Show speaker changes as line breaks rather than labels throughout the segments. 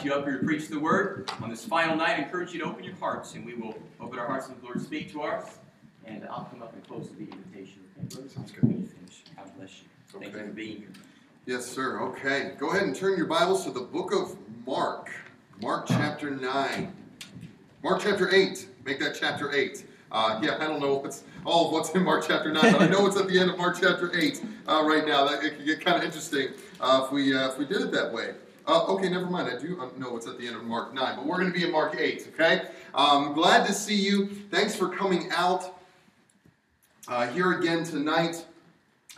invite you up here to preach the word. On this final night, I encourage you to open your hearts, and we will open our hearts and the Lord speak to us. And I'll come up and close the invitation. Okay?
Sounds good.
When you finish. God bless you. Thank you for being here.
Yes, sir. Okay. Go ahead and turn your Bibles to the book of Mark. Mark chapter 9. Mark chapter 8. Make that chapter 8. Uh, yeah, I don't know what's all of what's in Mark chapter 9, but I know it's at the end of Mark chapter 8 uh, right now. That it could get kind of interesting uh, if we uh, if we did it that way. Uh, okay, never mind. I do uh, know it's at the end of Mark 9, but we're going to be in Mark 8, okay? Um, glad to see you. Thanks for coming out uh, here again tonight.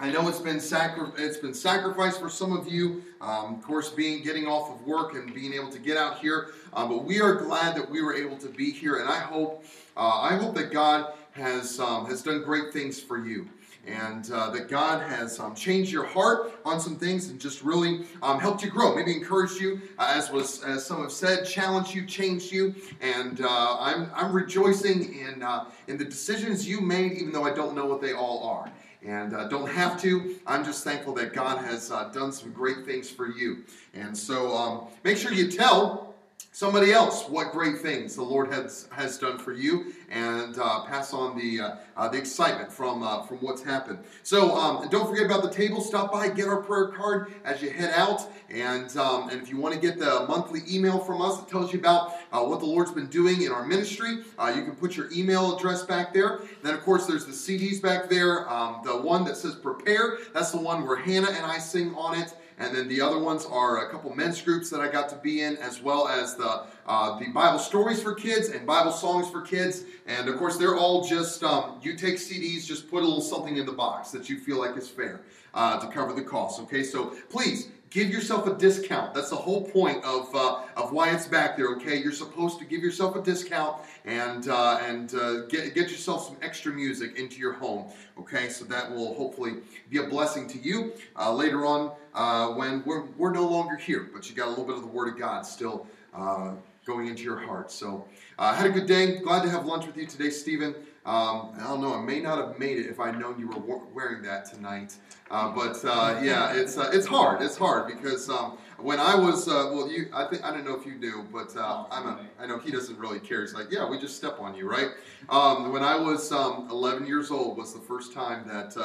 I know it's been sacri- it's been sacrificed for some of you. Um, of course, being getting off of work and being able to get out here, um, but we are glad that we were able to be here, and I hope uh, I hope that God has um, has done great things for you. And uh, that God has um, changed your heart on some things and just really um, helped you grow. Maybe encouraged you, uh, as was as some have said, challenged you, changed you. And uh, I'm I'm rejoicing in uh, in the decisions you made, even though I don't know what they all are and uh, don't have to. I'm just thankful that God has uh, done some great things for you. And so um, make sure you tell somebody else what great things the Lord has, has done for you and uh, pass on the, uh, uh, the excitement from, uh, from what's happened. So um, don't forget about the table. Stop by, get our prayer card as you head out. And, um, and if you want to get the monthly email from us that tells you about uh, what the Lord's been doing in our ministry, uh, you can put your email address back there. And then, of course, there's the CDs back there. Um, the one that says Prepare, that's the one where Hannah and I sing on it. And then the other ones are a couple men's groups that I got to be in, as well as the uh, the Bible stories for kids and Bible songs for kids. And of course, they're all just um, you take CDs, just put a little something in the box that you feel like is fair uh, to cover the cost. Okay, so please give yourself a discount. That's the whole point of, uh, of why it's back there. Okay, you're supposed to give yourself a discount and uh, and uh, get get yourself some extra music into your home. Okay, so that will hopefully be a blessing to you uh, later on uh, when we're we're no longer here, but you got a little bit of the Word of God still. Uh, going into your heart. So, uh, had a good day. Glad to have lunch with you today, Stephen. Um, I don't know. I may not have made it if I'd known you were wearing that tonight. Uh, but uh, yeah, it's uh, it's hard. It's hard because um, when I was uh, well, you I think I don't know if you knew, but uh, I'm a, I know he doesn't really care. He's like, yeah, we just step on you, right? Um, when I was um, 11 years old was the first time that.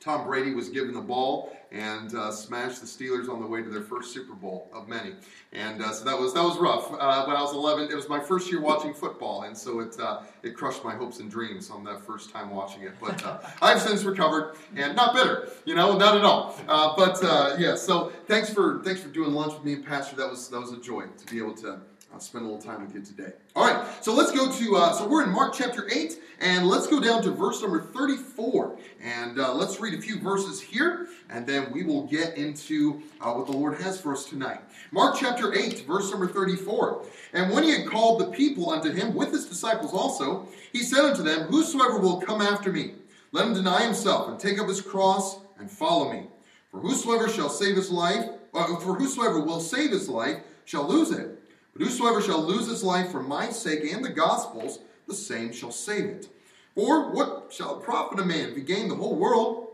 Tom Brady was given the ball and uh, smashed the Steelers on the way to their first Super Bowl of many, and uh, so that was that was rough. Uh, when I was 11, it was my first year watching football, and so it uh, it crushed my hopes and dreams on that first time watching it. But uh, I've since recovered and not bitter, you know, not at all. Uh, but uh, yeah, so thanks for thanks for doing lunch with me and Pastor. That was that was a joy to be able to. I'll spend a little time with you today. All right, so let's go to, uh, so we're in Mark chapter 8, and let's go down to verse number 34. And uh, let's read a few verses here, and then we will get into uh, what the Lord has for us tonight. Mark chapter 8, verse number 34. And when he had called the people unto him with his disciples also, he said unto them, Whosoever will come after me, let him deny himself and take up his cross and follow me. For whosoever shall save his life, uh, for whosoever will save his life shall lose it. But whosoever shall lose his life for my sake and the gospel's, the same shall save it. For what shall it profit a man if he gain the whole world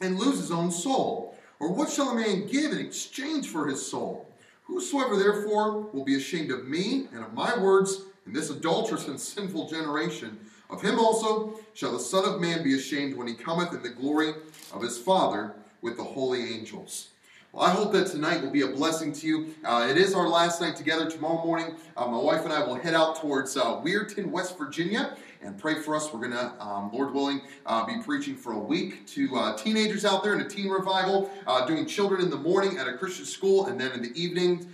and lose his own soul? Or what shall a man give in exchange for his soul? Whosoever therefore will be ashamed of me and of my words in this adulterous and sinful generation, of him also shall the Son of Man be ashamed when he cometh in the glory of his Father with the holy angels. Well, I hope that tonight will be a blessing to you. Uh, it is our last night together. Tomorrow morning, uh, my wife and I will head out towards uh, Weirton, West Virginia, and pray for us. We're going to, um, Lord willing, uh, be preaching for a week to uh, teenagers out there in a teen revival, uh, doing children in the morning at a Christian school, and then in the evening,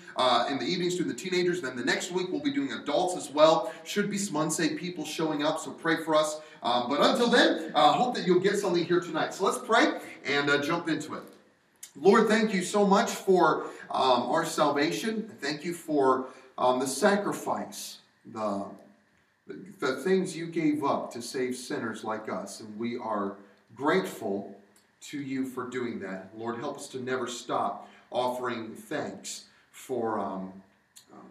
in the evenings doing the teenagers. Then the next week we'll be doing adults as well. Should be some unsaved people showing up, so pray for us. Um, but until then, uh, hope that you'll get something here tonight. So let's pray and jump into it. Lord, thank you so much for um, our salvation. Thank you for um, the sacrifice, the, the, things you gave up to save sinners like us. And we are grateful to you for doing that. Lord, help us to never stop offering thanks for, um, um,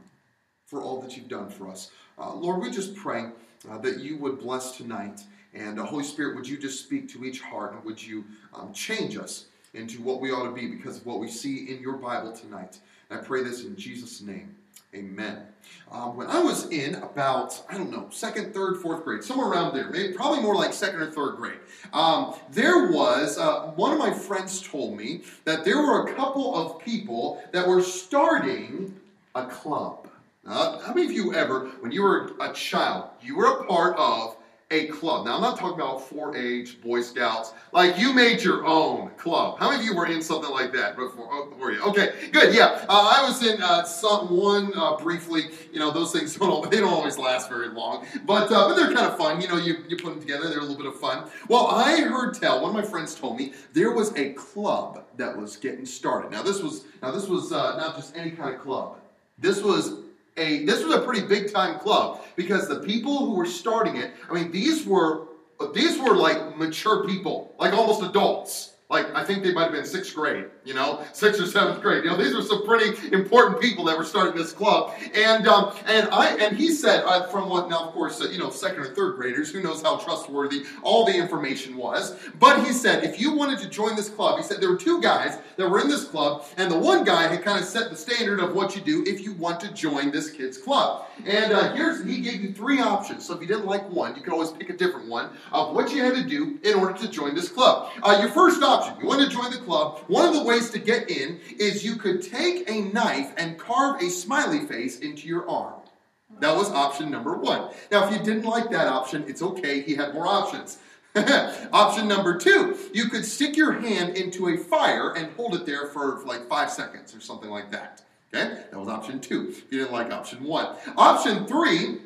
for all that you've done for us. Uh, Lord, we just pray uh, that you would bless tonight And uh, Holy Spirit, would you just speak to each heart and would you um, change us into what we ought to be because of what we see in your Bible tonight? And I pray this in Jesus' name. Amen. Um, when I was in about, I don't know, second, third, fourth grade, somewhere around there, maybe probably more like second or third grade, um, there was, uh, one of my friends told me that there were a couple of people that were starting a club. Now, how many of you ever, when you were a child, you were a part of a club. Now, I'm not talking about 4 H, Boy Scouts. Like, you made your own club. How many of you were in something like that before? Oh, you? Okay, good, yeah. Uh, I was in uh, some, one uh, briefly. You know, those things don't, they don't always last very long. But, uh, but they're kind of fun. You know, you, you put them together, they're a little bit of fun. Well, I heard tell, one of my friends told me, there was a club that was getting started. Now, this was, now this was uh, not just any kind of club. This was a this was a pretty big time club because the people who were starting it, I mean, these were these were like mature people, like almost adults. Like I think they might have been sixth grade, you know, sixth or seventh grade. You know, these are some pretty important people that were starting this club. And um, and I and he said uh, from what now, of course, uh, you know, second or third graders, who knows how trustworthy all the information was. But he said if you wanted to join this club, he said there were two guys that were in this club, and the one guy had kind of set the standard of what you do if you want to join this kid's club. And uh, here's he gave you three options. So if you didn't like one, you could always pick a different one of what you had to do in order to join this club. Uh, your first option You want to join the club? One of the ways to get in is you could take a knife and carve a smiley face into your arm. That was option number one. Now, if you didn't like that option, it's okay. He had more options. option number two, you could stick your hand into a fire and hold it there for like five seconds or something like that. Okay? That was option two. If you didn't like option one. Option three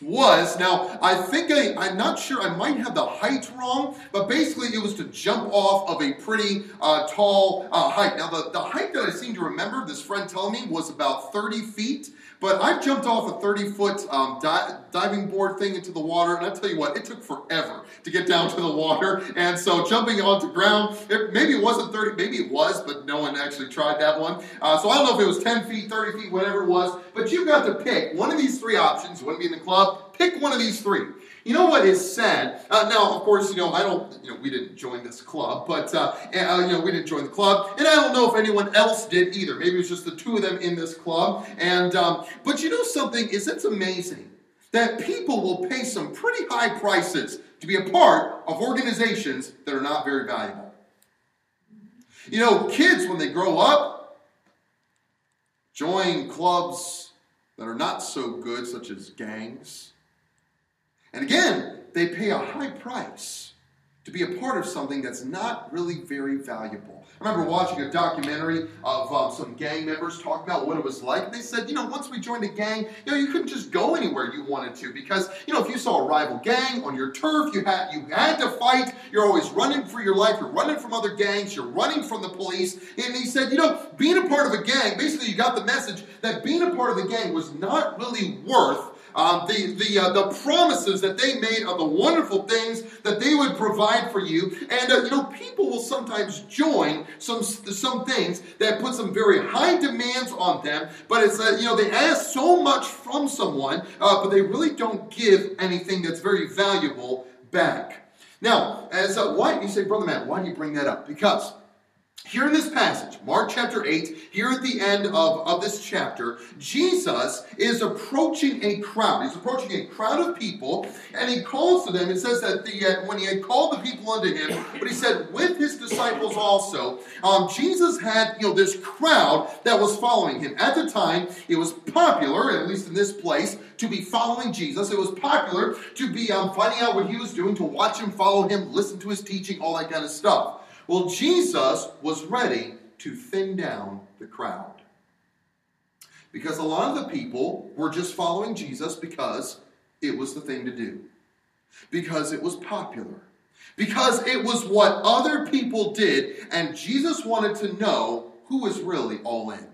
was now i think I, i'm not sure i might have the height wrong but basically it was to jump off of a pretty uh, tall uh, height. Now the, the height that i seem to remember this friend telling me was about 30 feet but I've jumped off a 30 foot um, di- diving board thing into the water, and I tell you what, it took forever to get down to the water. And so jumping onto ground, it, maybe it wasn't 30, maybe it was, but no one actually tried that one. Uh, so I don't know if it was 10 feet, 30 feet, whatever it was, but you've got to pick one of these three options. You want to be in the club? Pick one of these three. You know what is sad? Uh, now, of course, you know I don't. You know we didn't join this club, but uh, uh, you know we didn't join the club, and I don't know if anyone else did either. Maybe it was just the two of them in this club. And um, but you know something is it's amazing that people will pay some pretty high prices to be a part of organizations that are not very valuable. You know, kids when they grow up join clubs that are not so good, such as gangs and again, they pay a high price to be a part of something that's not really very valuable. I remember watching a documentary of um, some gang members talk about what it was like. They said, you know, once we joined a gang, you know, you couldn't just go anywhere you wanted to because, you know, if you saw a rival gang on your turf, you had you had to fight. You're always running for your life. You're running from other gangs. You're running from the police. And he said, you know, being a part of a gang, basically, you got the message that being a part of the gang was not really worth um, the, the, uh, the promises that they made of the wonderful things that they would provide for you. And, uh, you know, people will sometimes join some, some things that put some very high demands on them, but it's, uh, you know, they ask so much from someone, uh, but they really don't give anything that's very valuable back. Now, as uh, why you say, Brother Matt, why do you bring that up? Because here in this passage, Mark chapter 8, here at the end of, of this chapter, Jesus is approaching a crowd. He's approaching a crowd of people, and he calls to them. It says that the, uh, when he had called the people unto him, but he said, with his disciples also, um, Jesus had you know this crowd that was following him. At the time, it was popular, at least in this place, to be following Jesus. It was popular to be um, finding out what he was doing, to watch him, follow him, listen to his teaching, all that kind of stuff. Well, Jesus was ready to thin down the crowd. Because a lot of the people were just following Jesus because it was the thing to do, because it was popular, because it was what other people did, and Jesus wanted to know who was really all in.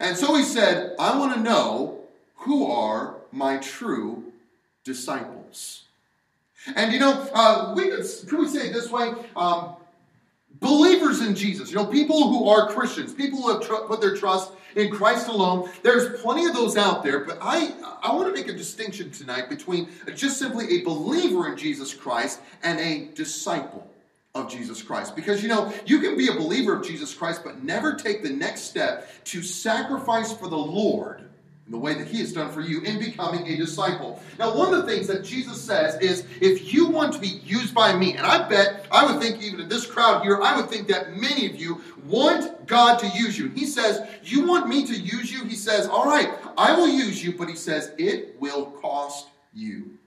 And so he said, I want to know who are my true disciples. And you know, uh, we could, we say it this way? Um, believers in Jesus, you know, people who are Christians, people who have tr- put their trust in Christ alone. There's plenty of those out there, but I, I want to make a distinction tonight between just simply a believer in Jesus Christ and a disciple of Jesus Christ. Because you know, you can be a believer of Jesus Christ, but never take the next step to sacrifice for the Lord in the way that he has done for you in becoming a disciple. Now, one of the things that Jesus says is if you want to be used by me, and I bet, I would think even in this crowd here, I would think that many of you want God to use you. He says, You want me to use you? He says, All right, I will use you, but he says, It will cost you.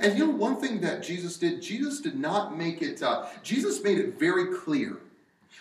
And you know, one thing that Jesus did, Jesus did not make it, uh, Jesus made it very clear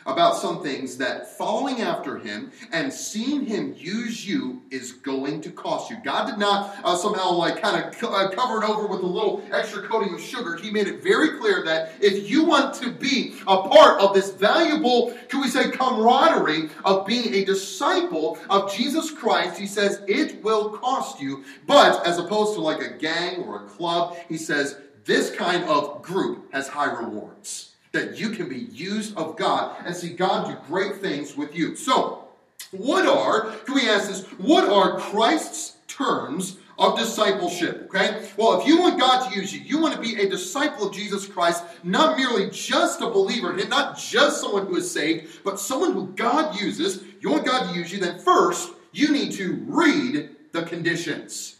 about some things that following after him and seeing him use you is going to cost you. God did not uh, somehow like kind of co- uh, cover it over with a little extra coating of sugar. He made it very clear that if you want to be a part of this valuable, can we say, camaraderie of being a disciple of Jesus Christ, he says it will cost you. But as opposed to like a gang or a club, he says this kind of group has high rewards that you can be used of God and see God do great things with you. So, what are, can we ask this, what are Christ's terms of discipleship? Okay? Well, if you want God to use you, you want to be a disciple of Jesus Christ, not merely just a believer, not just someone who is saved, but someone who God uses, you want God to use you, then first, you need to read the conditions.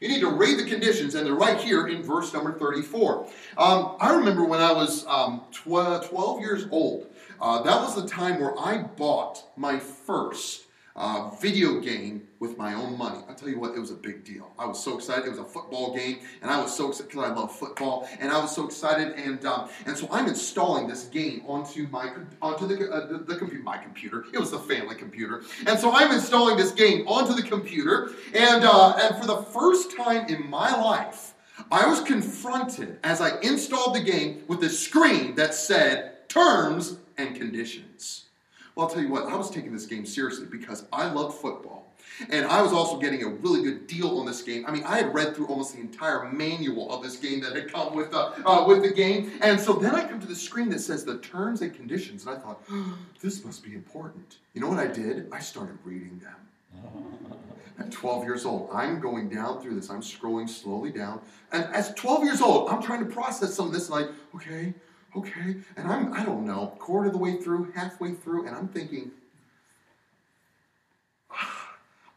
You need to read the conditions, and they're right here in verse number 34. Um, I remember when I was um, 12, 12 years old, uh, that was the time where I bought my first uh, video game with my own money. I tell you what, it was a big deal. I was so excited. It was a football game, and I was so excited because I love football, and I was so excited. And um, and so I'm installing this game onto my onto the uh, the, the computer, my computer. It was the family computer, and so I'm installing this game onto the computer. And uh, and for the first time in my life, I was confronted as I installed the game with a screen that said terms and conditions. Well, I'll tell you what, I was taking this game seriously because I loved football. And I was also getting a really good deal on this game. I mean, I had read through almost the entire manual of this game that had come with the, uh, with the game. And so then I come to the screen that says the terms and conditions. And I thought, oh, this must be important. You know what I did? I started reading them. At 12 years old, I'm going down through this. I'm scrolling slowly down. And as 12 years old, I'm trying to process some of this. Like, okay, okay. And I'm, I don't know, quarter of the way through, halfway through, and I'm thinking,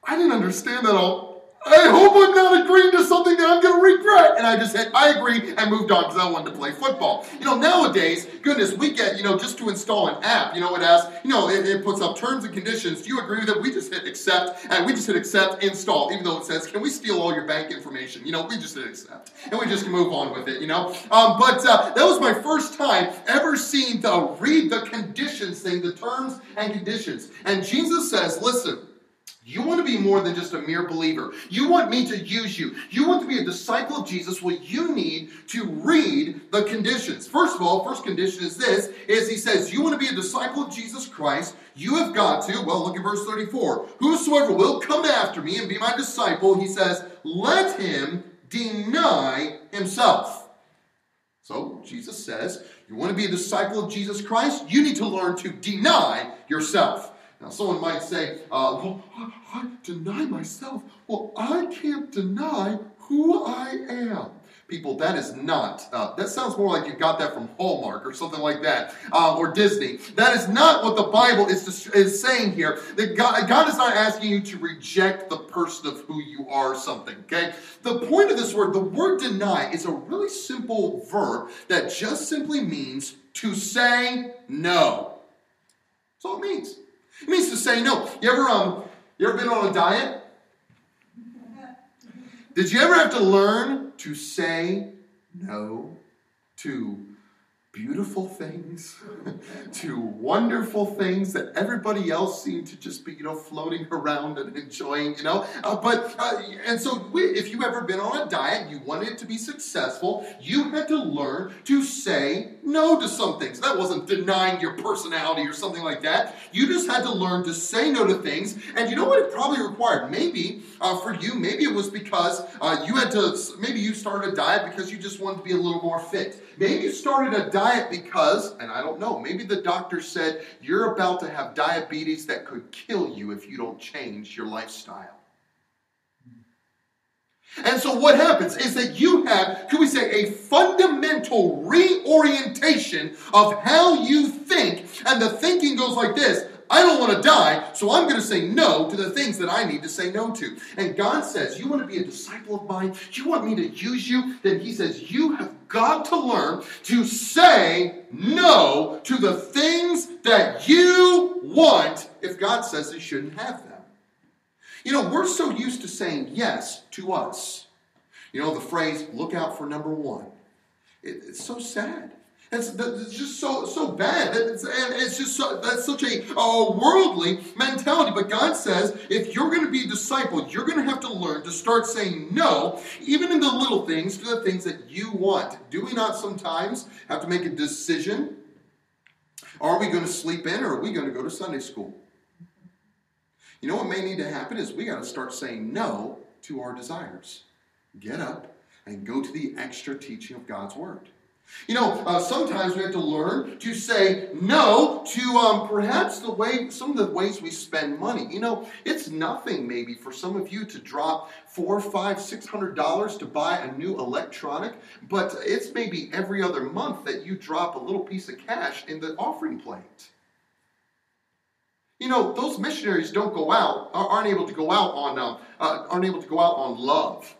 I didn't understand that all. I hope I'm not agreeing to something that I'm going to regret. And I just said, I agree, and moved on because I wanted to play football. You know, nowadays, goodness, we get, you know, just to install an app, you know, it asks, you know, it, it puts up terms and conditions. Do you agree with it? We just hit accept, and we just hit accept, install, even though it says, can we steal all your bank information? You know, we just hit accept. And we just move on with it, you know. Um, but uh, that was my first time ever seeing the read the conditions thing, the terms and conditions. And Jesus says, listen, you want to be more than just a mere believer. You want me to use you. You want to be a disciple of Jesus. Well, you need to read the conditions. First of all, first condition is this, is he says, you want to be a disciple of Jesus Christ, you have got to, well, look at verse 34. Whosoever will come after me and be my disciple, he says, let him deny himself. So Jesus says, you want to be a disciple of Jesus Christ, you need to learn to deny yourself. Now, someone might say, uh, well, I, I deny myself. Well, I can't deny who I am. People, that is not, uh, that sounds more like you got that from Hallmark or something like that, uh, or Disney. That is not what the Bible is, is saying here. That God, God is not asking you to reject the person of who you are, something, okay? The point of this word, the word deny, is a really simple verb that just simply means to say no. That's all it means. It means to say no. You ever um you ever been on a diet? Did you ever have to learn to say no to beautiful things, to wonderful things that everybody else seemed to just be, you know, floating around and enjoying, you know. Uh, but uh, and so, we, if you ever been on a diet, and you wanted it to be successful, you had to learn to say no to some things. That wasn't denying your personality or something like that. You just had to learn to say no to things. And you know what it probably required? Maybe uh, for you, maybe it was because uh, you had to. Maybe you started a diet because you just wanted to be a little more fit Maybe you started a diet because, and I don't know, maybe the doctor said you're about to have diabetes that could kill you if you don't change your lifestyle. And so what happens is that you have, can we say, a fundamental reorientation of how you think. And the thinking goes like this I don't want to die, so I'm going to say no to the things that I need to say no to. And God says, You want to be a disciple of mine? You want me to use you? Then He says, You have got to learn to say no to the things that you want if God says you shouldn't have them. You know, we're so used to saying yes to us. You know, the phrase, look out for number one. It, it's so sad. It's, just so so bad. It's, and it's just so, that's such a, a worldly mentality. But God says if you're going to be a disciple, you're going to have to learn to start saying no, even in the little things, to the things that you want. Do we not sometimes have to make a decision? Are we going to sleep in or are we going to go to Sunday school? You know what may need to happen is we got to start saying no to our desires. Get up and go to the extra teaching of God's Word. You know, uh, sometimes we have to learn to say no to um, perhaps the way some of the ways we spend money. You know, it's nothing maybe for some of you to drop four, five, six hundred dollars to buy a new electronic, but it's maybe every other month that you drop a little piece of cash in the offering plate. You know, those missionaries don't go out, aren't able to go out on, uh, uh, aren't able to go out on love.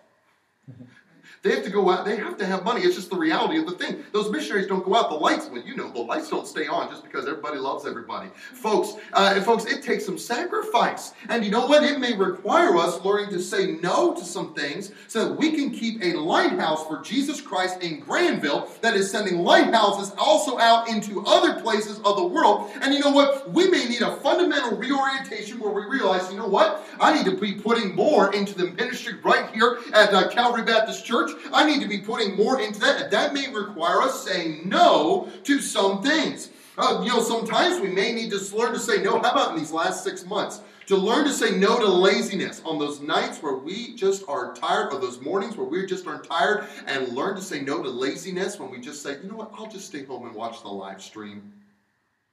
They have to go out, they have to have money. It's just the reality of the thing. Those missionaries don't go out. The lights, well, you know, the lights don't stay on just because everybody loves everybody. Folks, uh, folks, it takes some sacrifice. And you know what? It may require us learning to say no to some things so that we can keep a lighthouse for Jesus Christ in Granville that is sending lighthouses also out into other places of the world. And you know what? We may need a fundamental reorientation where we realize, you know what? I need to be putting more into the ministry right here at uh, Calvary Baptist Church church, I need to be putting more into that. That may require us saying no to some things. Uh, you know, sometimes we may need to learn to say no. How about in these last six months? To learn to say no to laziness on those nights where we just are tired, or those mornings where we just aren't tired, and learn to say no to laziness when we just say, you know what, I'll just stay home and watch the live stream.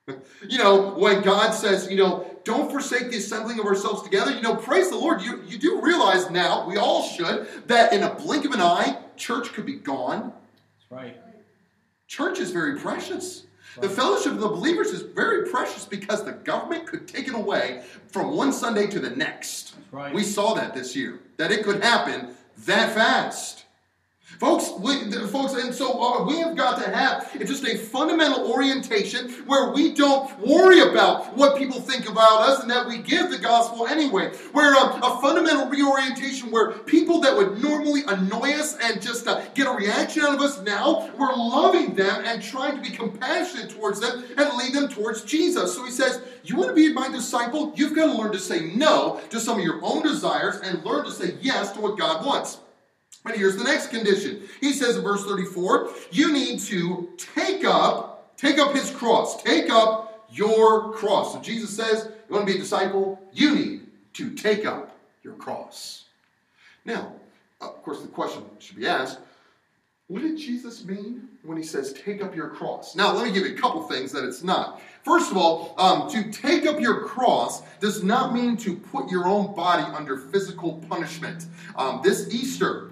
you know, when God says, you know, don't forsake the assembling of ourselves together, you know, praise the Lord. You, you do realize now, we all should, that in a blink of an eye, church could be gone.
That's right.
Church is very precious. The fellowship of the believers is very precious because the government could take it away from one Sunday to the next.
Right.
We saw that this year, that it could happen that fast. Folks, we, folks, and so uh, we have got to have just a fundamental orientation where we don't worry about what people think about us and that we give the gospel anyway. Where um, a fundamental reorientation where people that would normally annoy us and just uh, get a reaction out of us now, we're loving them and trying to be compassionate towards them and lead them towards Jesus. So he says, You want to be my disciple? You've got to learn to say no to some of your own desires and learn to say yes to what God wants. And here's the next condition. He says in verse 34, you need to take up, take up his cross. Take up your cross. So Jesus says, you want to be a disciple? You need to take up your cross. Now, of course, the question should be asked, what did Jesus mean when he says, take up your cross? Now, let me give you a couple things that it's not. First of all, um, to take up your cross does not mean to put your own body under physical punishment. Um, this Easter,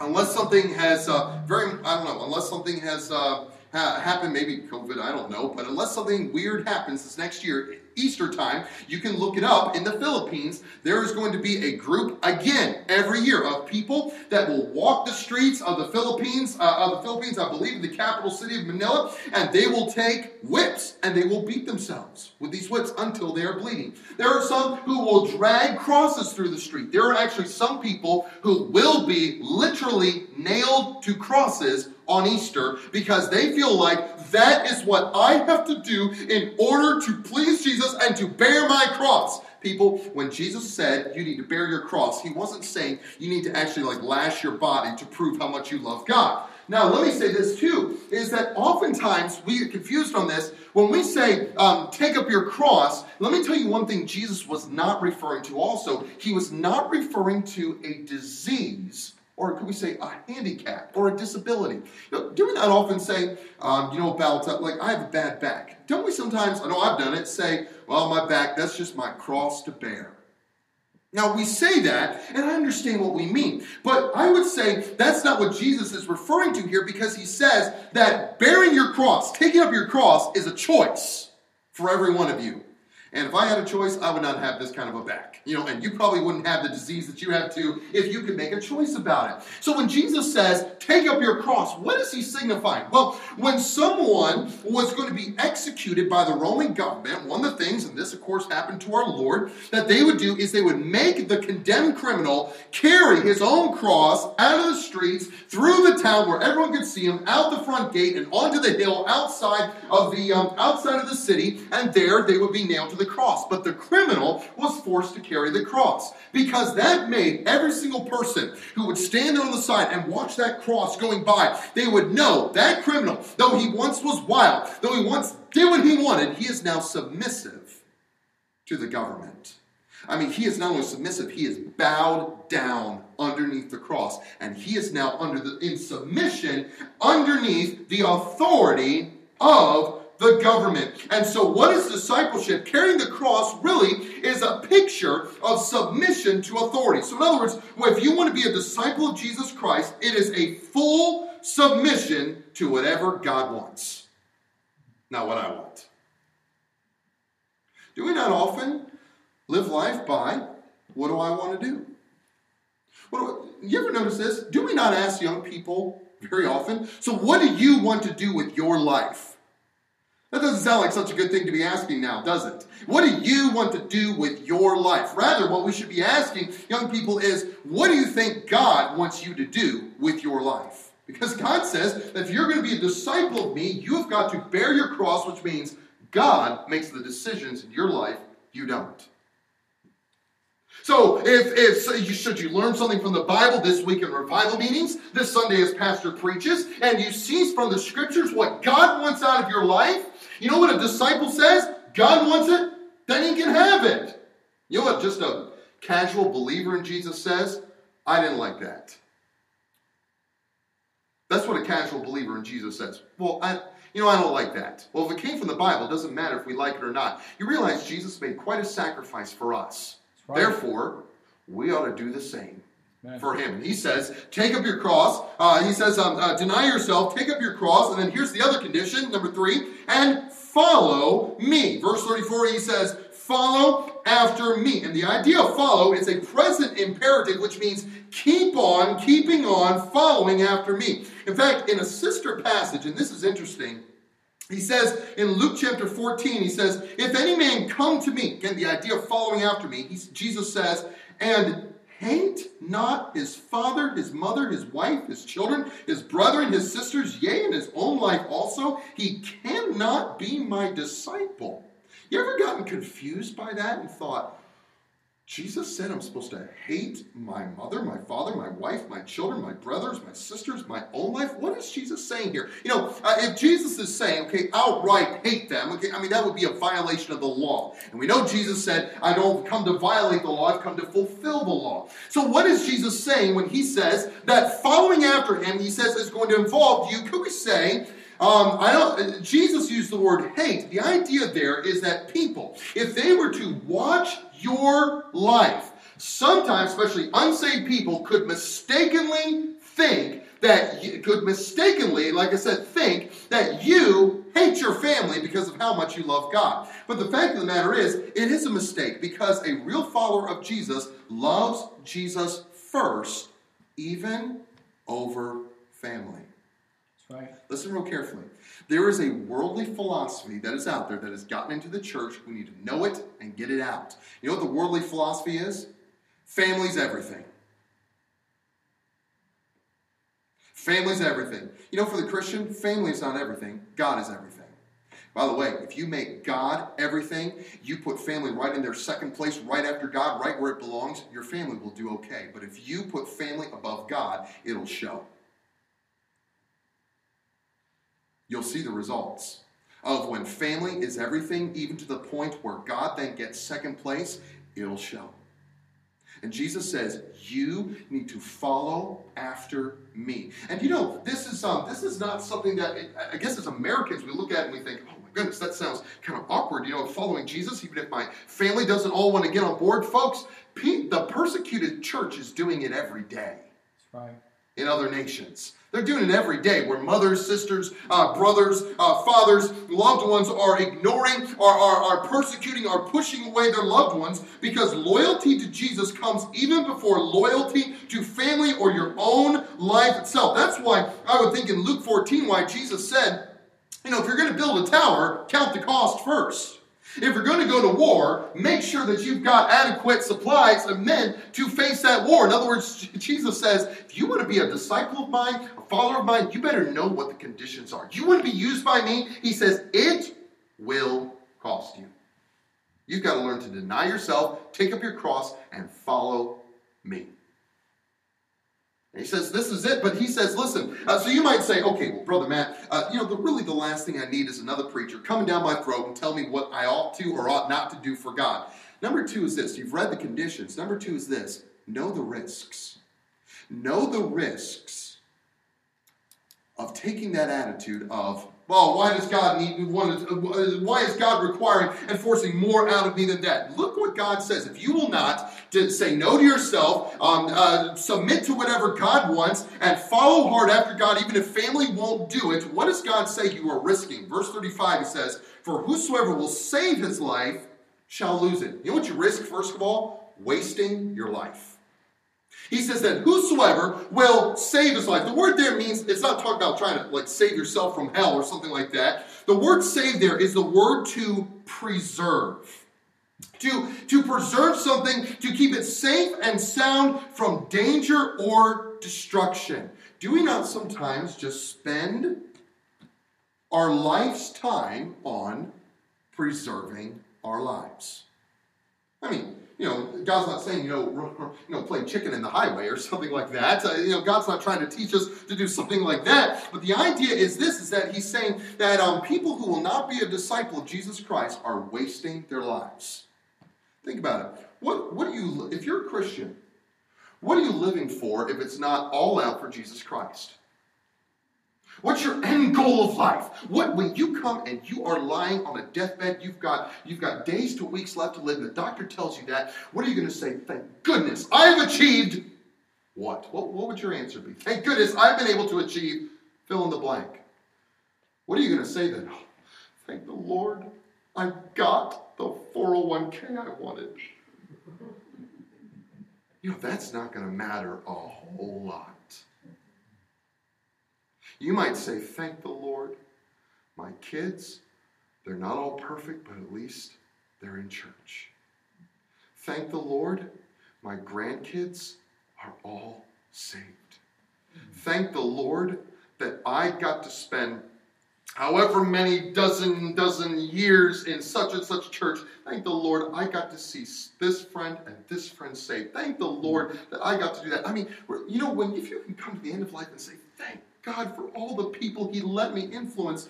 unless something has uh, very, I don't know, unless something has uh, ha- happened, maybe COVID, I don't know, but unless something weird happens this next year, Easter time, you can look it up. In the Philippines, there is going to be a group again every year of people that will walk the streets of the Philippines, uh, of the Philippines, I believe, the capital city of Manila, and they will take whips and they will beat themselves with these whips until they are bleeding. There are some who will drag crosses through the street. There are actually some people who will be literally nailed to crosses on Easter because they feel like that is what I have to do in order to please Jesus and to bear my cross. People, when Jesus said you need to bear your cross, he wasn't saying you need to actually like lash your body to prove how much you love God. Now, let me say this too, is that oftentimes we get confused on this. When we say, um, take up your cross, let me tell you one thing Jesus was not referring to also. He was not referring to a disease or could we say a handicap or a disability? You know, do we not often say, um, you know, about uh, like I have a bad back? Don't we sometimes? I know I've done it. Say, well, my back that's just my cross to bear. Now, we say that, and I understand what we mean, but I would say that's not what Jesus is referring to here because he says that bearing your cross, taking up your cross, is a choice for every one of you. And if I had a choice, I would not have this kind of a back. You know, and you probably wouldn't have the disease that you have too if you could make a choice about it. So when Jesus says, take up your cross, what is he signifying? Well, when someone was going to be executed by the Roman government, one of the things, and this of course happened to our Lord, that they would do is they would make the condemned criminal carry his own cross out of the streets, through the town where everyone could see him, out the front gate and onto the hill outside of the um, outside of the city, and there they would be nailed to the cross. But the criminal was forced to carry the cross because that made every single person who would stand on the side and watch that cross going by, they would know that criminal, though he once was wild, though he once did what he wanted, he is now submissive to the government. I mean, he is not only submissive, he is bowed down underneath the cross. And he is now under the in submission underneath the authority of the government. And so, what is discipleship? Carrying the cross really is a picture of submission to authority. So, in other words, if you want to be a disciple of Jesus Christ, it is a full submission to whatever God wants, not what I want. Do we not often live life by what do I want to do? What do I, you ever notice this? Do we not ask young people very often? So, what do you want to do with your life? That doesn't sound like such a good thing to be asking now, does it? What do you want to do with your life? Rather, what we should be asking young people is, what do you think God wants you to do with your life? Because God says that if you're going to be a disciple of me, you've got to bear your cross, which means God makes the decisions in your life, you don't. So, if, if you, should you learn something from the Bible this week in revival meetings, this Sunday as Pastor preaches, and you see from the scriptures what God wants out of your life, you know what a disciple says? God wants it, then he can have it. You know what just a casual believer in Jesus says? I didn't like that. That's what a casual believer in Jesus says. Well, I, you know, I don't like that. Well, if it came from the Bible, it doesn't matter if we like it or not. You realize Jesus made quite a sacrifice for us. Right. Therefore, we ought to do the same for him. He says, take up your cross. Uh, he says, um, uh, deny yourself, take up your cross. And then here's the other condition, number three, and follow me. Verse 34, he says, follow after me. And the idea of follow is a present imperative, which means keep on, keeping on, following after me. In fact, in a sister passage, and this is interesting, he says in Luke chapter 14, he says, If any man come to me, again, the idea of following after me, Jesus says, and hate not his father, his mother, his wife, his children, his brother, and his sisters, yea, and his own life also, he cannot be my disciple. You ever gotten confused by that and thought, Jesus said I'm supposed to hate my mother, my father, my wife, my children, my brothers, my sisters, my own life. What is Jesus saying here? You know, uh, if Jesus is saying, okay, outright hate them, okay, I mean, that would be a violation of the law. And we know Jesus said, I don't come to violate the law, I've come to fulfill the law. So what is Jesus saying when he says that following after him, he says, is going to involve you, could we say, um, I don't. Jesus used the word hate. The idea there is that people, if they were to watch your life. Sometimes, especially unsaved people, could mistakenly think that you could mistakenly, like I said, think that you hate your family because of how much you love God. But the fact of the matter is, it is a mistake because a real follower of Jesus loves Jesus first, even over family. Right. Listen real carefully. There is a worldly philosophy that is out there that has gotten into the church. We need to know it and get it out. You know what the worldly philosophy is? Family's everything. Family's everything. You know, for the Christian, family is not everything. God is everything. By the way, if you make God everything, you put family right in their second place, right after God, right where it belongs, your family will do okay. But if you put family above God, it'll show. You'll see the results of when family is everything, even to the point where God then gets second place, it'll show. And Jesus says, "You need to follow after me." And you know, this is um, this is not something that I guess as Americans we look at and we think, "Oh my goodness, that sounds kind of awkward." You know, following Jesus, even if my family doesn't all want to get on board, folks. The persecuted church is doing it every day.
That's right.
In other nations. They're doing it every day where mothers, sisters, uh, brothers, uh, fathers, loved ones are ignoring, are, are, are persecuting, are pushing away their loved ones because loyalty to Jesus comes even before loyalty to family or your own life itself. That's why I would think in Luke 14 why Jesus said, you know, if you're going to build a tower, count the cost first. If you're going to go to war, make sure that you've got adequate supplies of men to face that war. In other words, Jesus says, if you want to be a disciple of mine, a follower of mine, you better know what the conditions are. You want to be used by me? He says, it will cost you. You've got to learn to deny yourself, take up your cross, and follow me. He says, This is it. But he says, Listen. Uh, so you might say, Okay, well, Brother Matt, uh, you know, the, really the last thing I need is another preacher coming down my throat and tell me what I ought to or ought not to do for God. Number two is this you've read the conditions. Number two is this know the risks. Know the risks of taking that attitude of, well, why does God need why is God requiring and forcing more out of me than that? Look what God says. If you will not to say no to yourself, um, uh, submit to whatever God wants, and follow hard after God, even if family won't do it, what does God say you are risking? Verse 35, he says, For whosoever will save his life shall lose it. You know what you risk, first of all? Wasting your life. He says that whosoever will save his life. The word there means it's not talking about trying to like save yourself from hell or something like that. The word save there is the word to preserve. To, to preserve something, to keep it safe and sound from danger or destruction. Do we not sometimes just spend our life's time on preserving our lives? I mean, you know, God's not saying, you know, you know, play chicken in the highway or something like that. Uh, you know, God's not trying to teach us to do something like that. But the idea is this: is that He's saying that um, people who will not be a disciple of Jesus Christ are wasting their lives. Think about it. What what do you if you're a Christian? What are you living for if it's not all out for Jesus Christ? What's your end goal of life? What when you come and you are lying on a deathbed, you've got you've got days to weeks left to live, and the doctor tells you that, what are you going to say? Thank goodness I have achieved what? what? What would your answer be? Thank goodness I've been able to achieve fill in the blank. What are you going to say then? Oh, thank the Lord I got the 401k I wanted. You know, that's not going to matter a whole lot. You might say, Thank the Lord. My kids, they're not all perfect, but at least they're in church. Thank the Lord. My grandkids are all saved. Thank the Lord that I got to spend however many dozen dozen years in such and such church thank the lord i got to see this friend and this friend saved thank the lord that i got to do that i mean you know when if you can come to the end of life and say thank God for all the people He let me influence.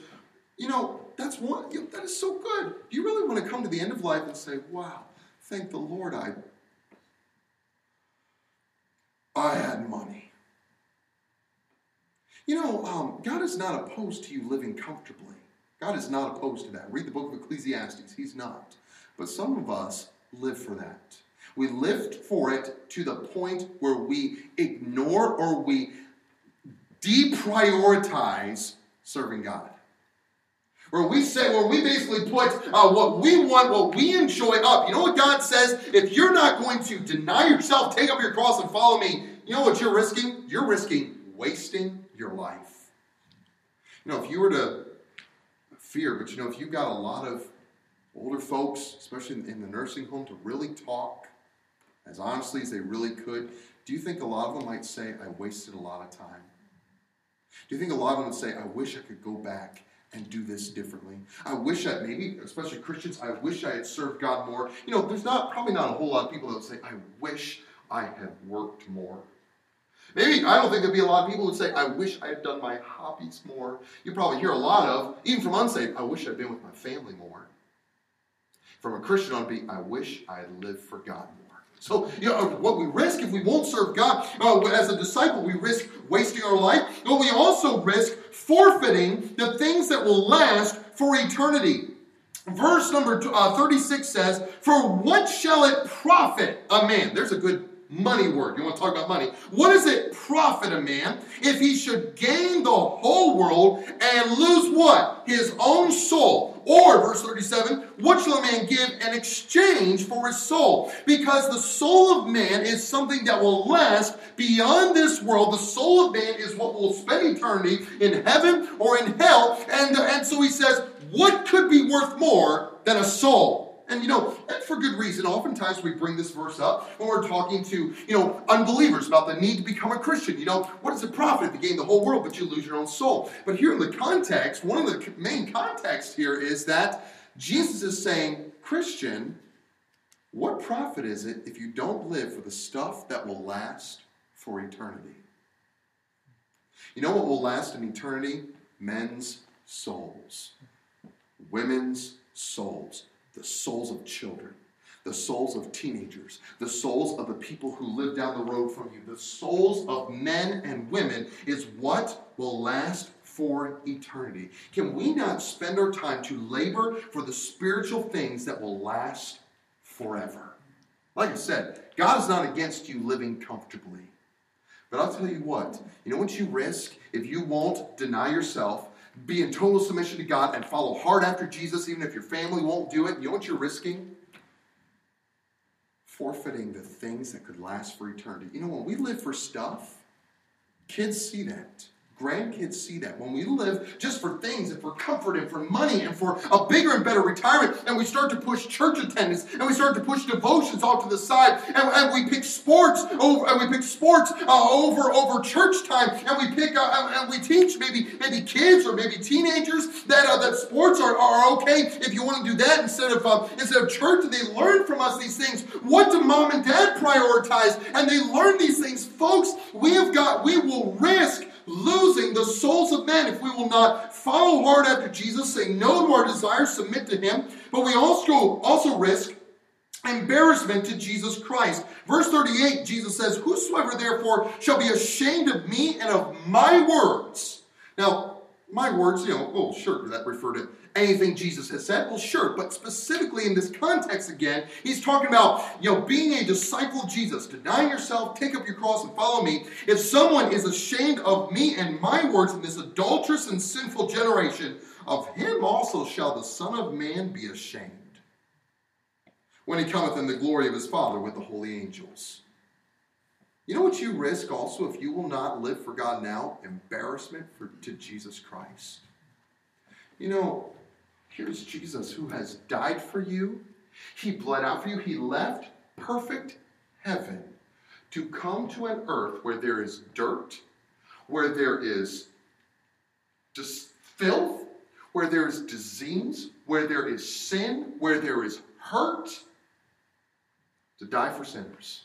You know, that's one, you know, that is so good. Do you really want to come to the end of life and say, wow, thank the Lord I, I had money? You know, um, God is not opposed to you living comfortably. God is not opposed to that. Read the book of Ecclesiastes. He's not. But some of us live for that. We live for it to the point where we ignore or we deprioritize serving God. Where we say, where we basically put uh, what we want, what we enjoy up. You know what God says? If you're not going to deny yourself, take up your cross, and follow me, you know what you're risking? You're risking wasting your life. You know, if you were to fear, but you know, if you've got a lot of older folks, especially in the nursing home, to really talk as honestly as they really could, do you think a lot of them might say, I wasted a lot of time? Do you think a lot of them say, I wish I could go back and do this differently? I wish I, maybe, especially Christians, I wish I had served God more. You know, there's not, probably not a whole lot of people that would say, I wish I had worked more. Maybe, I don't think there'd be a lot of people who would say, I wish I had done my hobbies more. You probably hear a lot of, even from unsaved, I wish I'd been with my family more. From a Christian, I'd be, I wish I had lived for God. So, you know, what we risk if we won't serve God uh, as a disciple, we risk wasting our life, but we also risk forfeiting the things that will last for eternity. Verse number uh, 36 says, For what shall it profit a man? There's a good money word. You want to talk about money? What does it profit a man if he should gain the whole world and lose what? His own soul. Or, verse 37, what shall a man give in exchange for his soul? Because the soul of man is something that will last beyond this world. The soul of man is what will spend eternity in heaven or in hell. And, and so he says, what could be worth more than a soul? And you know, and for good reason. Oftentimes we bring this verse up when we're talking to, you know, unbelievers about the need to become a Christian. You know, what does it profit if you gain the whole world but you lose your own soul? But here in the context, one of the main contexts here is that Jesus is saying, Christian, what profit is it if you don't live for the stuff that will last for eternity? You know what will last in eternity? Men's souls, women's souls the souls of children, the souls of teenagers, the souls of the people who live down the road from you, the souls of men and women is what will last for eternity. Can we not spend our time to labor for the spiritual things that will last forever? Like I said, God is not against you living comfortably. But I'll tell you what, you know what you risk if you won't deny yourself be in total submission to God and follow hard after Jesus, even if your family won't do it, you know what you're risking? Forfeiting the things that could last for eternity. You know, when we live for stuff, kids see that grandkids see that. When we live just for things and for comfort and for money and for a bigger and better retirement, and we start to push church attendance and we start to push devotions off to the side, and, and we pick sports over and we pick sports uh, over over church time, and we pick uh, and we teach maybe maybe kids or maybe teenagers that uh, that sports are, are okay if you want to do that instead of uh, instead of church. And they learn from us these things. What do mom and dad prioritize? And they learn these things, folks. We have got we will risk losing the souls of men if we will not follow hard after Jesus, say no to our desires, submit to Him. But we also, also risk embarrassment to Jesus Christ. Verse 38, Jesus says, Whosoever therefore shall be ashamed of me and of my words. Now, my words, you know, oh, sure, that refer to anything Jesus has said? Well, sure, but specifically in this context again, he's talking about, you know, being a disciple of Jesus, denying yourself, take up your cross and follow me. If someone is ashamed of me and my words in this adulterous and sinful generation, of him also shall the Son of Man be ashamed when he cometh in the glory of his Father with the holy angels. You know what you risk also if you will not live for God now? Embarrassment for, to Jesus Christ. You know, Here's Jesus who has died for you. He bled out for you. He left perfect heaven to come to an earth where there is dirt, where there is just filth, where there is disease, where there is sin, where there is hurt, to die for sinners.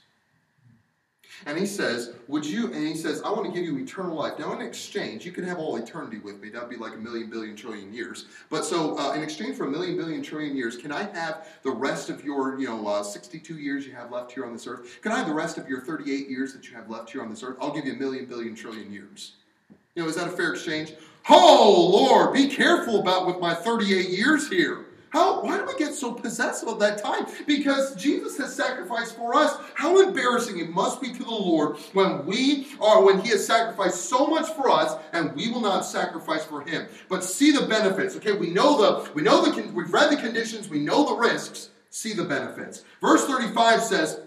And he says, Would you, and he says, I want to give you eternal life. Now, in exchange, you can have all eternity with me. That'd be like a million, billion, trillion years. But so, uh, in exchange for a million, billion, trillion years, can I have the rest of your, you know, uh, 62 years you have left here on this earth? Can I have the rest of your 38 years that you have left here on this earth? I'll give you a million, billion, trillion years. You know, is that a fair exchange? Oh, Lord, be careful about with my 38 years here. How, why do we get so possessive of that time? Because Jesus has sacrificed for us. How embarrassing it must be to the Lord when we are, when He has sacrificed so much for us and we will not sacrifice for Him. But see the benefits. Okay, we know the, we know the, we've read the conditions, we know the risks. See the benefits. Verse 35 says,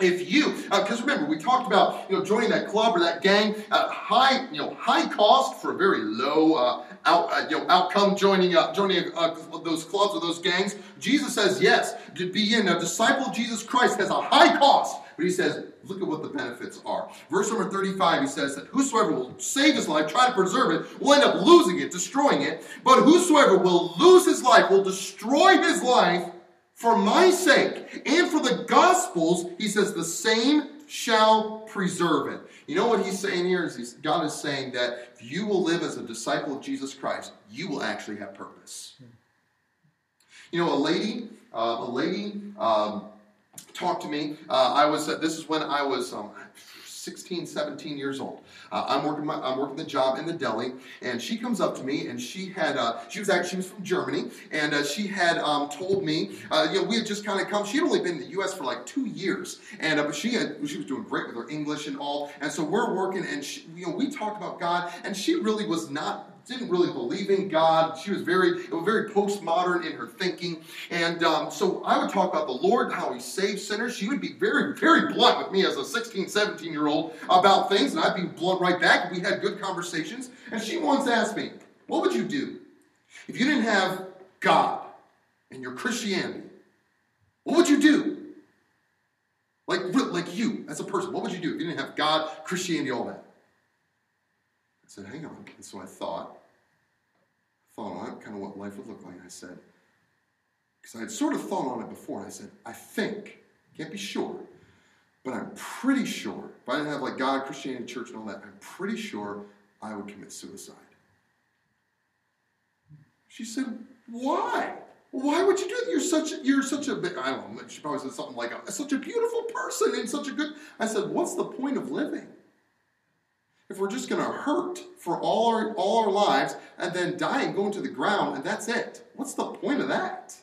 if you, because uh, remember, we talked about you know joining that club or that gang at high you know high cost for a very low uh, out uh, you know outcome joining uh, joining uh, those clubs or those gangs. Jesus says yes to be in a disciple of Jesus Christ has a high cost, but he says look at what the benefits are. Verse number 35, he says that whosoever will save his life, try to preserve it, will end up losing it, destroying it. But whosoever will lose his life, will destroy his life for my sake and for the gospel's, he says, the same shall preserve it. You know what he's saying here is God is saying that if you will live as a disciple of Jesus Christ, you will actually have purpose. You know, a lady, uh, a lady um, talked to me. Uh, I was. This is when I was. Um, 16, 17 years old. Uh, I'm working my, I'm working the job in the deli, and she comes up to me, and she had uh, she was actually she was from Germany, and uh, she had um, told me, uh, you know, we had just kind of come. She had only been in the U.S. for like two years, and uh, but she had she was doing great with her English and all, and so we're working, and she, you know, we talked about God, and she really was not didn't really believe in God. She was very, very postmodern in her thinking. And um, so I would talk about the Lord, how He saves sinners. She would be very, very blunt with me as a 16, 17 year old about things, and I'd be blunt right back. We had good conversations. And she once asked me, What would you do if you didn't have God and your Christianity? What would you do? Like, like you as a person, what would you do if you didn't have God, Christianity, all that? Said, hang on. And so I thought, thought on kind of what life would look like. And I said, because I had sort of thought on it before, and I said, I think, can't be sure, but I'm pretty sure, if I didn't have like God, Christianity, church, and all that, I'm pretty sure I would commit suicide. She said, Why? Why would you do that? You're such you're such a I don't know. She probably said something like, "Such a beautiful person and such a good." I said, "What's the point of living?" If we're just going to hurt for all our, all our lives and then die and go into the ground and that's it? What's the point of that?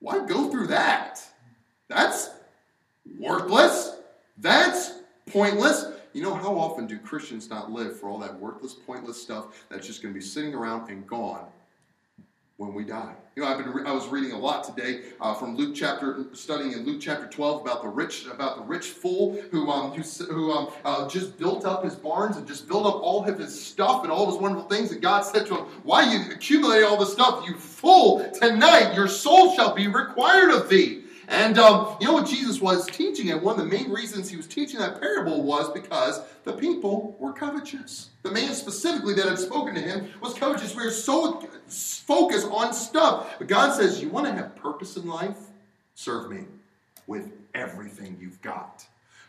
Why go through that? That's worthless. That's pointless. You know, how often do Christians not live for all that worthless, pointless stuff that's just going to be sitting around and gone when we die. You know, I've been re- I was reading a lot today uh, from Luke chapter, studying in Luke chapter 12 about the rich, about the rich fool who um, who, who um, uh, just built up his barns and just built up all of his stuff and all of his wonderful things. And God said to him, "Why you accumulate all this stuff, you fool? Tonight your soul shall be required of thee." And um, you know what Jesus was teaching, and one of the main reasons he was teaching that parable was because the people were covetous. The man specifically that had spoken to him was covetous. We are so focused on stuff. But God says, You want to have purpose in life? Serve me with everything you've got.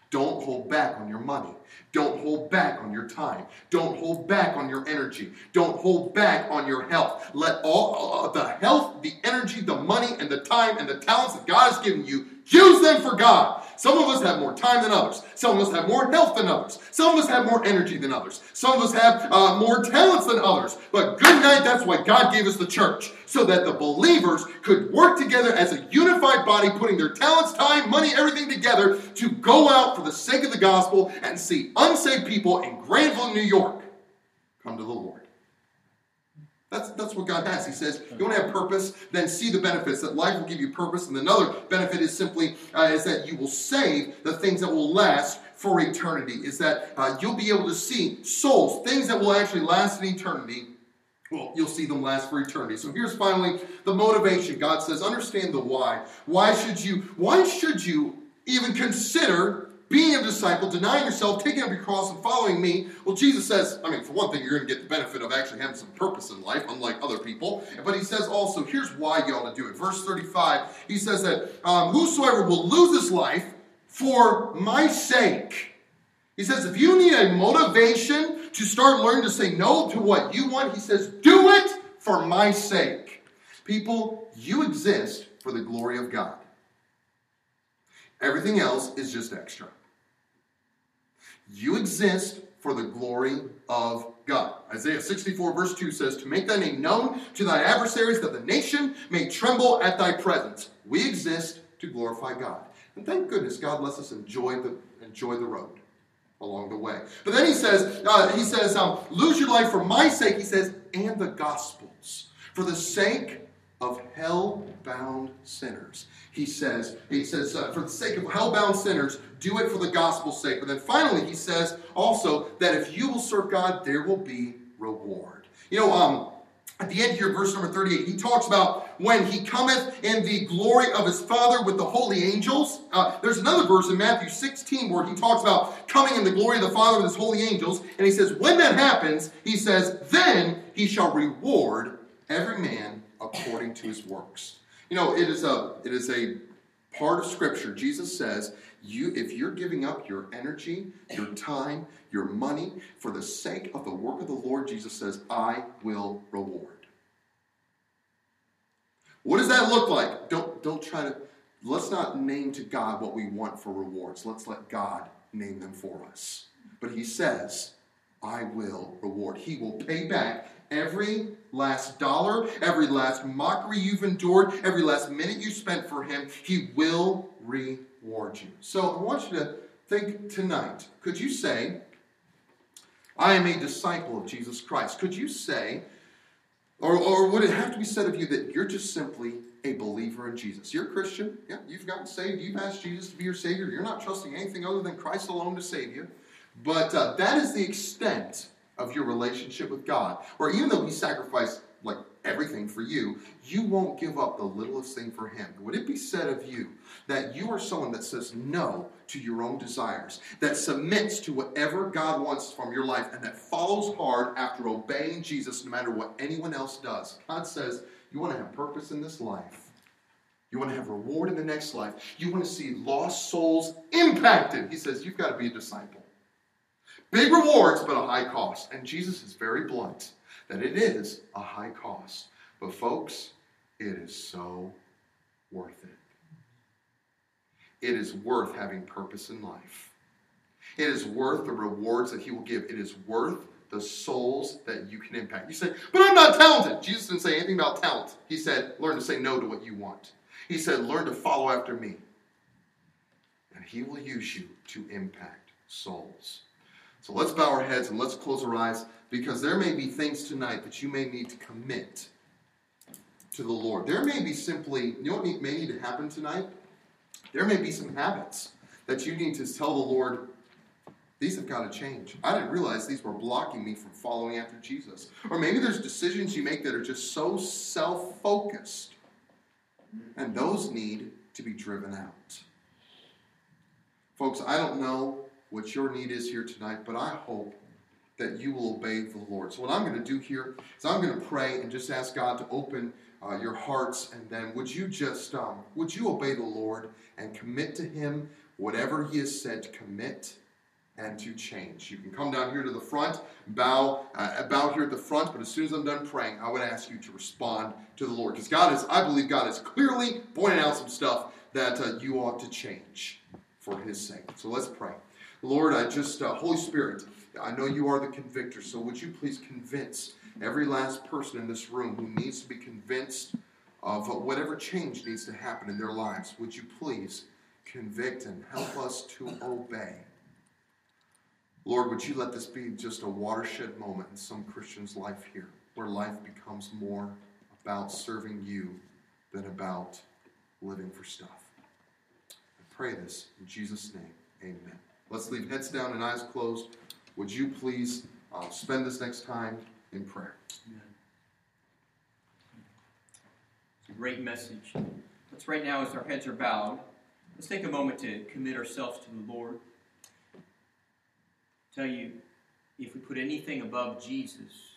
Don't hold back on your money. Don't hold back on your time. Don't hold back on your energy. Don't hold back on your health. Let all uh, the health, the energy, the money, and the time and the talents that God has given you, use them for God. Some of us have more time than others. Some of us have more health than others. Some of us have more energy than others. Some of us have uh, more talents than others. But good night, that's why God gave us the church. So that the believers could work together as a unified body, putting their talents, time, money, everything together to go out for the sake of the gospel and see unsaved people in Granville, New York come to the Lord. That's, that's what God has. He says, you want to have purpose, then see the benefits. That life will give you purpose. And another benefit is simply uh, is that you will save the things that will last for eternity. Is that uh, you'll be able to see souls, things that will actually last in eternity. Well, you'll see them last for eternity. So here's finally the motivation. God says, understand the why. Why should you, why should you even consider being a disciple, denying yourself, taking up your cross, and following me. Well, Jesus says, I mean, for one thing, you're going to get the benefit of actually having some purpose in life, unlike other people. But he says also, here's why you ought to do it. Verse 35, he says that um, whosoever will lose his life for my sake. He says, if you need a motivation to start learning to say no to what you want, he says, do it for my sake. People, you exist for the glory of God. Everything else is just extra. You exist for the glory of God. Isaiah 64, verse 2 says, To make thy name known to thy adversaries, that the nation may tremble at thy presence. We exist to glorify God. And thank goodness God lets us enjoy the, enjoy the road along the way. But then he says, uh, he says, um, lose your life for my sake, he says, and the gospel's. For the sake of hell-bound sinners. He says, he says, uh, for the sake of hell-bound sinners, do it for the gospel's sake. But then finally, he says also that if you will serve God, there will be reward. You know, um, at the end here, verse number 38, he talks about when he cometh in the glory of his Father with the holy angels. Uh, there's another verse in Matthew 16 where he talks about coming in the glory of the Father with his holy angels. And he says, when that happens, he says, then he shall reward every man according to his works. You know, it is a it is a part of scripture. Jesus says, you if you're giving up your energy, your time, your money for the sake of the work of the Lord, Jesus says, I will reward. What does that look like? Don't don't try to let's not name to God what we want for rewards. Let's let God name them for us. But he says, I will reward. He will pay back every last dollar, every last mockery you've endured, every last minute you spent for him. He will reward you. So I want you to think tonight could you say, I am a disciple of Jesus Christ? Could you say, or, or would it have to be said of you that you're just simply a believer in Jesus? You're a Christian. Yeah, you've gotten saved. You've asked Jesus to be your Savior. You're not trusting anything other than Christ alone to save you. But uh, that is the extent of your relationship with God. Or even though He sacrificed like everything for you, you won't give up the littlest thing for Him. Would it be said of you that you are someone that says no to your own desires, that submits to whatever God wants from your life, and that follows hard after obeying Jesus no matter what anyone else does? God says, You want to have purpose in this life. You want to have reward in the next life. You want to see lost souls impacted. He says, You've got to be a disciple. Big rewards, but a high cost. And Jesus is very blunt that it is a high cost. But, folks, it is so worth it. It is worth having purpose in life. It is worth the rewards that He will give. It is worth the souls that you can impact. You say, but I'm not talented. Jesus didn't say anything about talent. He said, learn to say no to what you want. He said, learn to follow after me. And He will use you to impact souls. So let's bow our heads and let's close our eyes because there may be things tonight that you may need to commit to the Lord. There may be simply, you know what may need to happen tonight? There may be some habits that you need to tell the Lord, these have got to change. I didn't realize these were blocking me from following after Jesus. Or maybe there's decisions you make that are just so self focused, and those need to be driven out. Folks, I don't know what your need is here tonight, but I hope that you will obey the Lord. So, what I'm going to do here is I'm going to pray and just ask God to open uh, your hearts, and then would you just um, would you obey the Lord and commit to Him whatever He has said to commit and to change. You can come down here to the front, bow, uh, bow here at the front, but as soon as I'm done praying, I would ask you to respond to the Lord. Because God is, I believe God is clearly pointing out some stuff that uh, you ought to change for His sake. So let's pray. Lord, I just, uh, Holy Spirit, I know you are the convictor, so would you please convince every last person in this room who needs to be convinced of whatever change needs to happen in their lives? Would you please convict and help us to obey? Lord, would you let this be just a watershed moment in some Christian's life here, where life becomes more about serving you than about living for stuff? I pray this in Jesus' name. Amen. Let's leave heads down and eyes closed. Would you please uh, spend this next time in prayer? Amen.
It's a great message. Let's right now, as our heads are bowed, let's take a moment to commit ourselves to the Lord tell you, if we put anything above Jesus,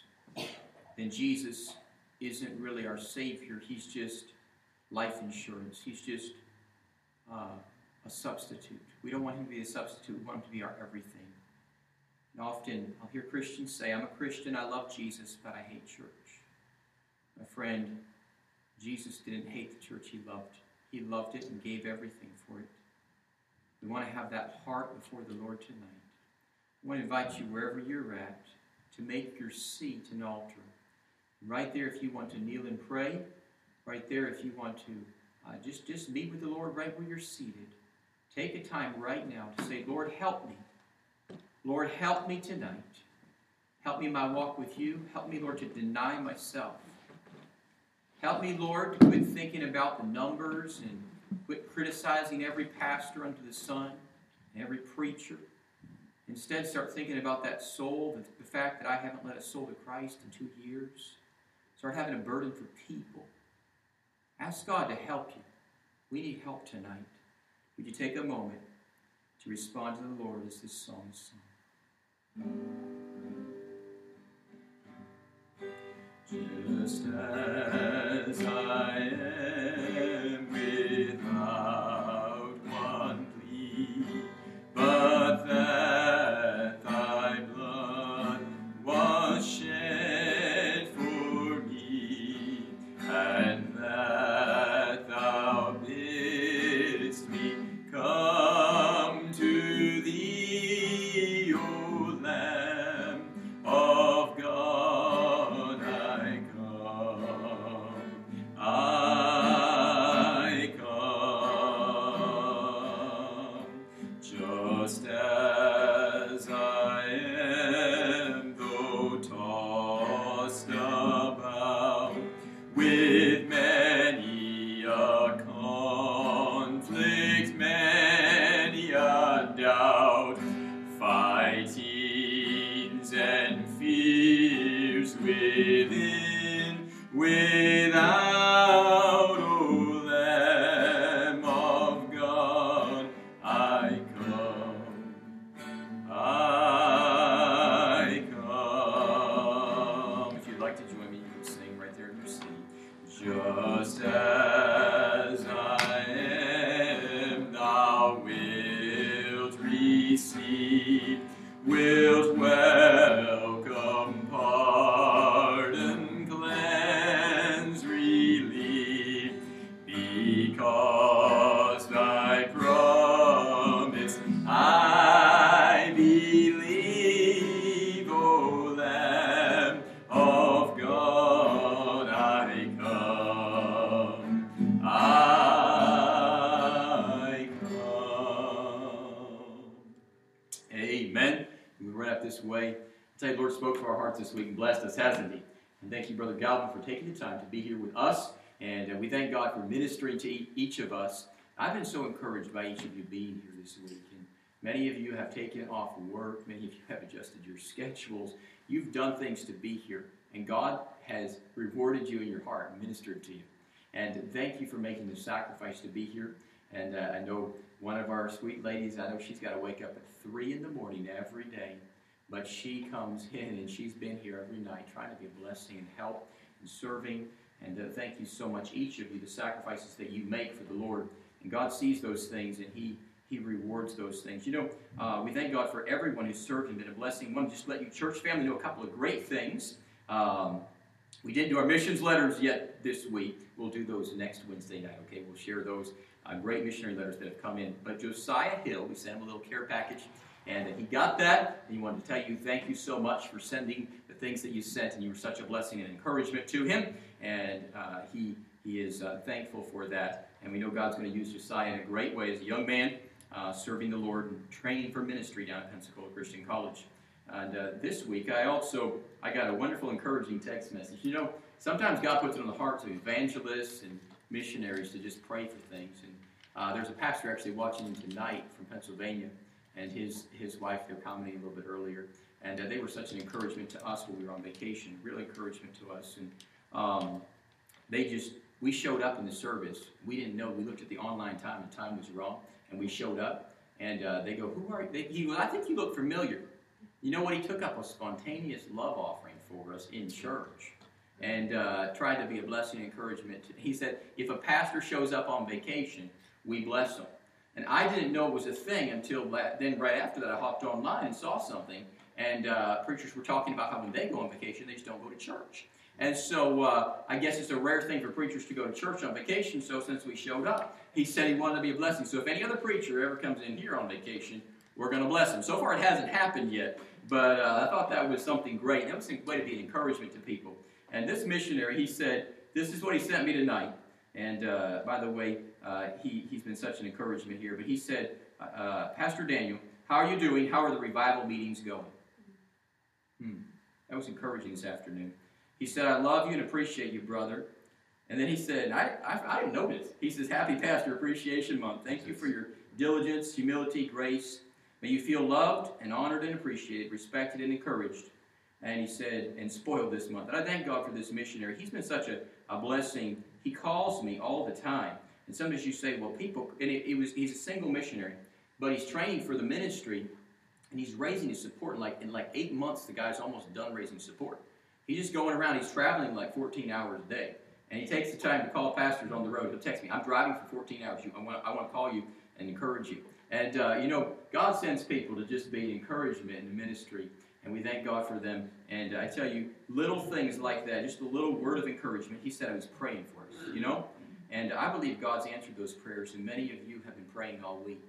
then Jesus isn't really our Savior. He's just life insurance. He's just uh, a substitute. We don't want him to be a substitute. We want him to be our everything. And often I'll hear Christians say, I'm a Christian, I love Jesus, but I hate church. My friend, Jesus didn't hate the church he loved. He loved it and gave everything for it. We want to have that heart before the Lord tonight. I want to invite you wherever you're at to make your seat an altar. Right there, if you want to kneel and pray, right there, if you want to uh, just, just meet with the Lord right where you're seated. Take a time right now to say, Lord, help me. Lord, help me tonight. Help me in my walk with you. Help me, Lord, to deny myself. Help me, Lord, to quit thinking about the numbers and quit criticizing every pastor under the sun, every preacher. Instead, start thinking about that soul, the fact that I haven't led a soul to Christ in two years. Start having a burden for people. Ask God to help you. We need help tonight. Would you take a moment to respond to the Lord as this song is sung? Just as I am way. I tell you, the Lord spoke to our hearts this week and blessed us, hasn't He? And thank you, Brother Galvan, for taking the time to be here with us. And uh, we thank God for ministering to each of us. I've been so encouraged by each of you being here this week. And many of you have taken off work, many of you have adjusted your schedules. You've done things to be here. And God has rewarded you in your heart and ministered to you. And thank you for making the sacrifice to be here. And uh, I know one of our sweet ladies, I know she's got to wake up at 3 in the morning every day. But she comes in and she's been here every night trying to be a blessing and help and serving. And uh, thank you so much, each of you, the sacrifices that you make for the Lord. And God sees those things and He He rewards those things. You know, uh, we thank God for everyone who's served and been a blessing. To just let you, church family, know a couple of great things. Um, we didn't do our missions letters yet this week. We'll do those next Wednesday night, okay? We'll share those uh, great missionary letters that have come in. But Josiah Hill, we sent him a little care package, and he got that. He wanted to tell you thank you so much for sending the things that you sent, and you were such a blessing and encouragement to him. And uh, he, he is uh, thankful for that. And we know God's going to use Josiah in a great way as a young man, uh, serving the Lord and training for ministry down at Pensacola Christian College. And uh, this week, I also I got a wonderful, encouraging text message. You know, sometimes God puts it on the hearts of evangelists and missionaries to just pray for things. And uh, there's a pastor actually watching tonight from Pennsylvania, and his his wife. They're commenting a little bit earlier, and uh, they were such an encouragement to us when we were on vacation. Real encouragement to us, and um, they just we showed up in the service. We didn't know. We looked at the online time. The time was wrong, and we showed up. And uh, they go, "Who are you?" They, he goes, "I think you look familiar." You know what? He took up a spontaneous love offering for us in church and uh, tried to be a blessing and encouragement. He said, if a pastor shows up on vacation, we bless them. And I didn't know it was a thing until then, right after that, I hopped online and saw something. And uh, preachers were talking about how when they go on vacation, they just don't go to church. And so uh, I guess it's a rare thing for preachers to go to church on vacation. So since we showed up, he said he wanted to be a blessing. So if any other preacher ever comes in here on vacation, we're going to bless him. So far, it hasn't happened yet, but uh, I thought that was something great. That was a way to be an encouragement to people. And this missionary, he said, This is what he sent me tonight. And uh, by the way, uh, he, he's been such an encouragement here. But he said, uh, Pastor Daniel, how are you doing? How are the revival meetings going? Hmm. That was encouraging this afternoon. He said, I love you and appreciate you, brother. And then he said, I, I, I didn't notice. He says, Happy Pastor Appreciation Month. Thank you for your diligence, humility, grace. May you feel loved and honored and appreciated, respected and encouraged. And he said, and spoiled this month. And I thank God for this missionary. He's been such a, a blessing. He calls me all the time. And sometimes you say, well, people, and it, it was, he's a single missionary, but he's training for the ministry, and he's raising his support. In like, in like eight months, the guy's almost done raising support. He's just going around, he's traveling like 14 hours a day. And he takes the time to call pastors on the road. He'll text me, I'm driving for 14 hours. I want, I want to call you and encourage you. And, uh, you know, God sends people to just be encouragement in the ministry, and we thank God for them. And I tell you, little things like that, just a little word of encouragement. He said I was praying for us, you know? And I believe God's answered those prayers, and many of you have been praying all week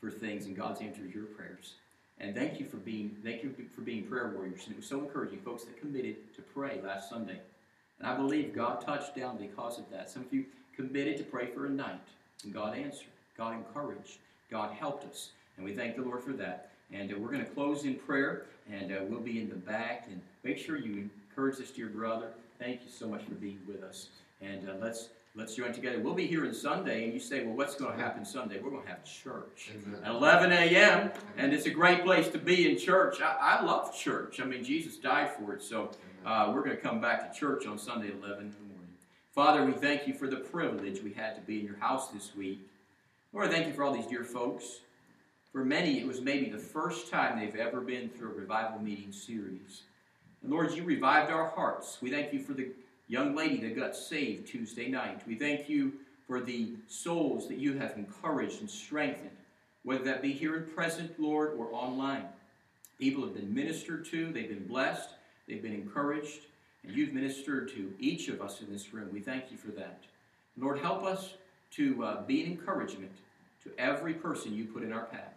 for things, and God's answered your prayers. And thank you for being thank you for being prayer warriors. And it was so encouraging, folks that committed to pray last Sunday. And I believe God touched down because of that. Some of you committed to pray for a night, and God answered. God encouraged. God helped us. And we thank the Lord for that. And uh, we're going to close in prayer, and uh, we'll be in the back. And make sure you encourage this dear brother. Thank you so much for being with us. And uh, let's let's join together. We'll be here on Sunday, and you say, well, what's going to happen Sunday? We're going to have church
Amen.
at 11 a.m., and it's a great place to be in church. I, I love church. I mean, Jesus died for it, so uh, we're going to come back to church on Sunday at 11 in the morning. Father, we thank you for the privilege we had to be in your house this week. Lord, I thank you for all these dear folks. For many, it was maybe the first time they've ever been through a revival meeting series. And Lord, you revived our hearts. We thank you for the young lady that got saved Tuesday night. We thank you for the souls that you have encouraged and strengthened, whether that be here in present, Lord, or online. People have been ministered to, they've been blessed, they've been encouraged, and you've ministered to each of us in this room. We thank you for that. Lord, help us to uh, be an encouragement to every person you put in our path.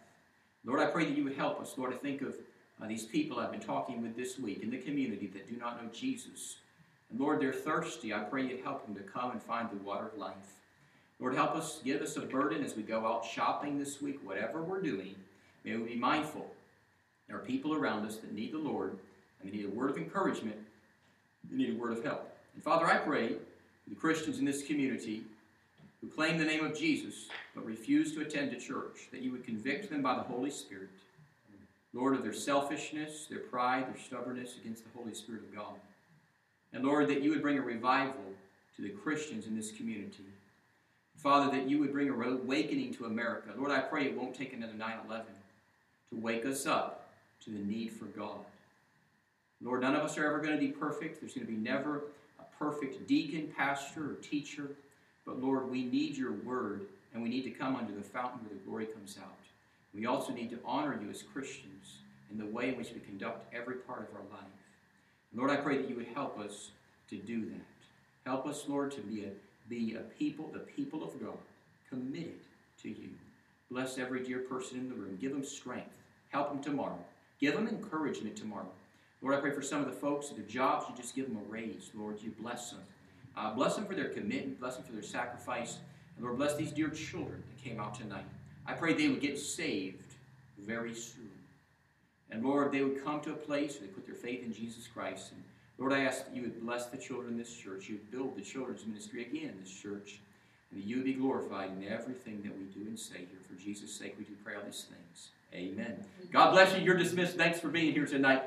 Lord, I pray that you would help us. Lord, I think of uh, these people I've been talking with this week in the community that do not know Jesus. Lord, they're thirsty. I pray you'd help them to come and find the water of life. Lord, help us, give us a burden as we go out shopping this week, whatever we're doing. May we be mindful. There are people around us that need the Lord, and they need a word of encouragement, they need a word of help. And Father, I pray for the Christians in this community who claim the name of Jesus but refuse to attend a church, that you would convict them by the Holy Spirit, Lord, of their selfishness, their pride, their stubbornness against the Holy Spirit of God. And Lord, that you would bring a revival to the Christians in this community. Father, that you would bring a awakening to America. Lord, I pray it won't take another 9 11 to wake us up to the need for God. Lord, none of us are ever going to be perfect. There's going to be never a perfect deacon, pastor, or teacher. But Lord, we need your word, and we need to come under the fountain where the glory comes out. We also need to honor you as Christians in the way in which we conduct every part of our life. Lord, I pray that you would help us to do that. Help us, Lord, to be a, be a people, the people of God, committed to you. Bless every dear person in the room. Give them strength. Help them tomorrow. Give them encouragement tomorrow. Lord, I pray for some of the folks at their jobs, you just give them a raise. Lord, you bless them. Uh, bless them for their commitment. Bless them for their sacrifice. And Lord, bless these dear children that came out tonight. I pray they would get saved very soon. And Lord, they would come to a place where they put their faith in Jesus Christ. And Lord, I ask that you would bless the children in this church. You would build the children's ministry again in this church. And that you would be glorified in everything that we do and say here. For Jesus' sake, we do pray all these things. Amen. God bless you. You're dismissed. Thanks for being here tonight.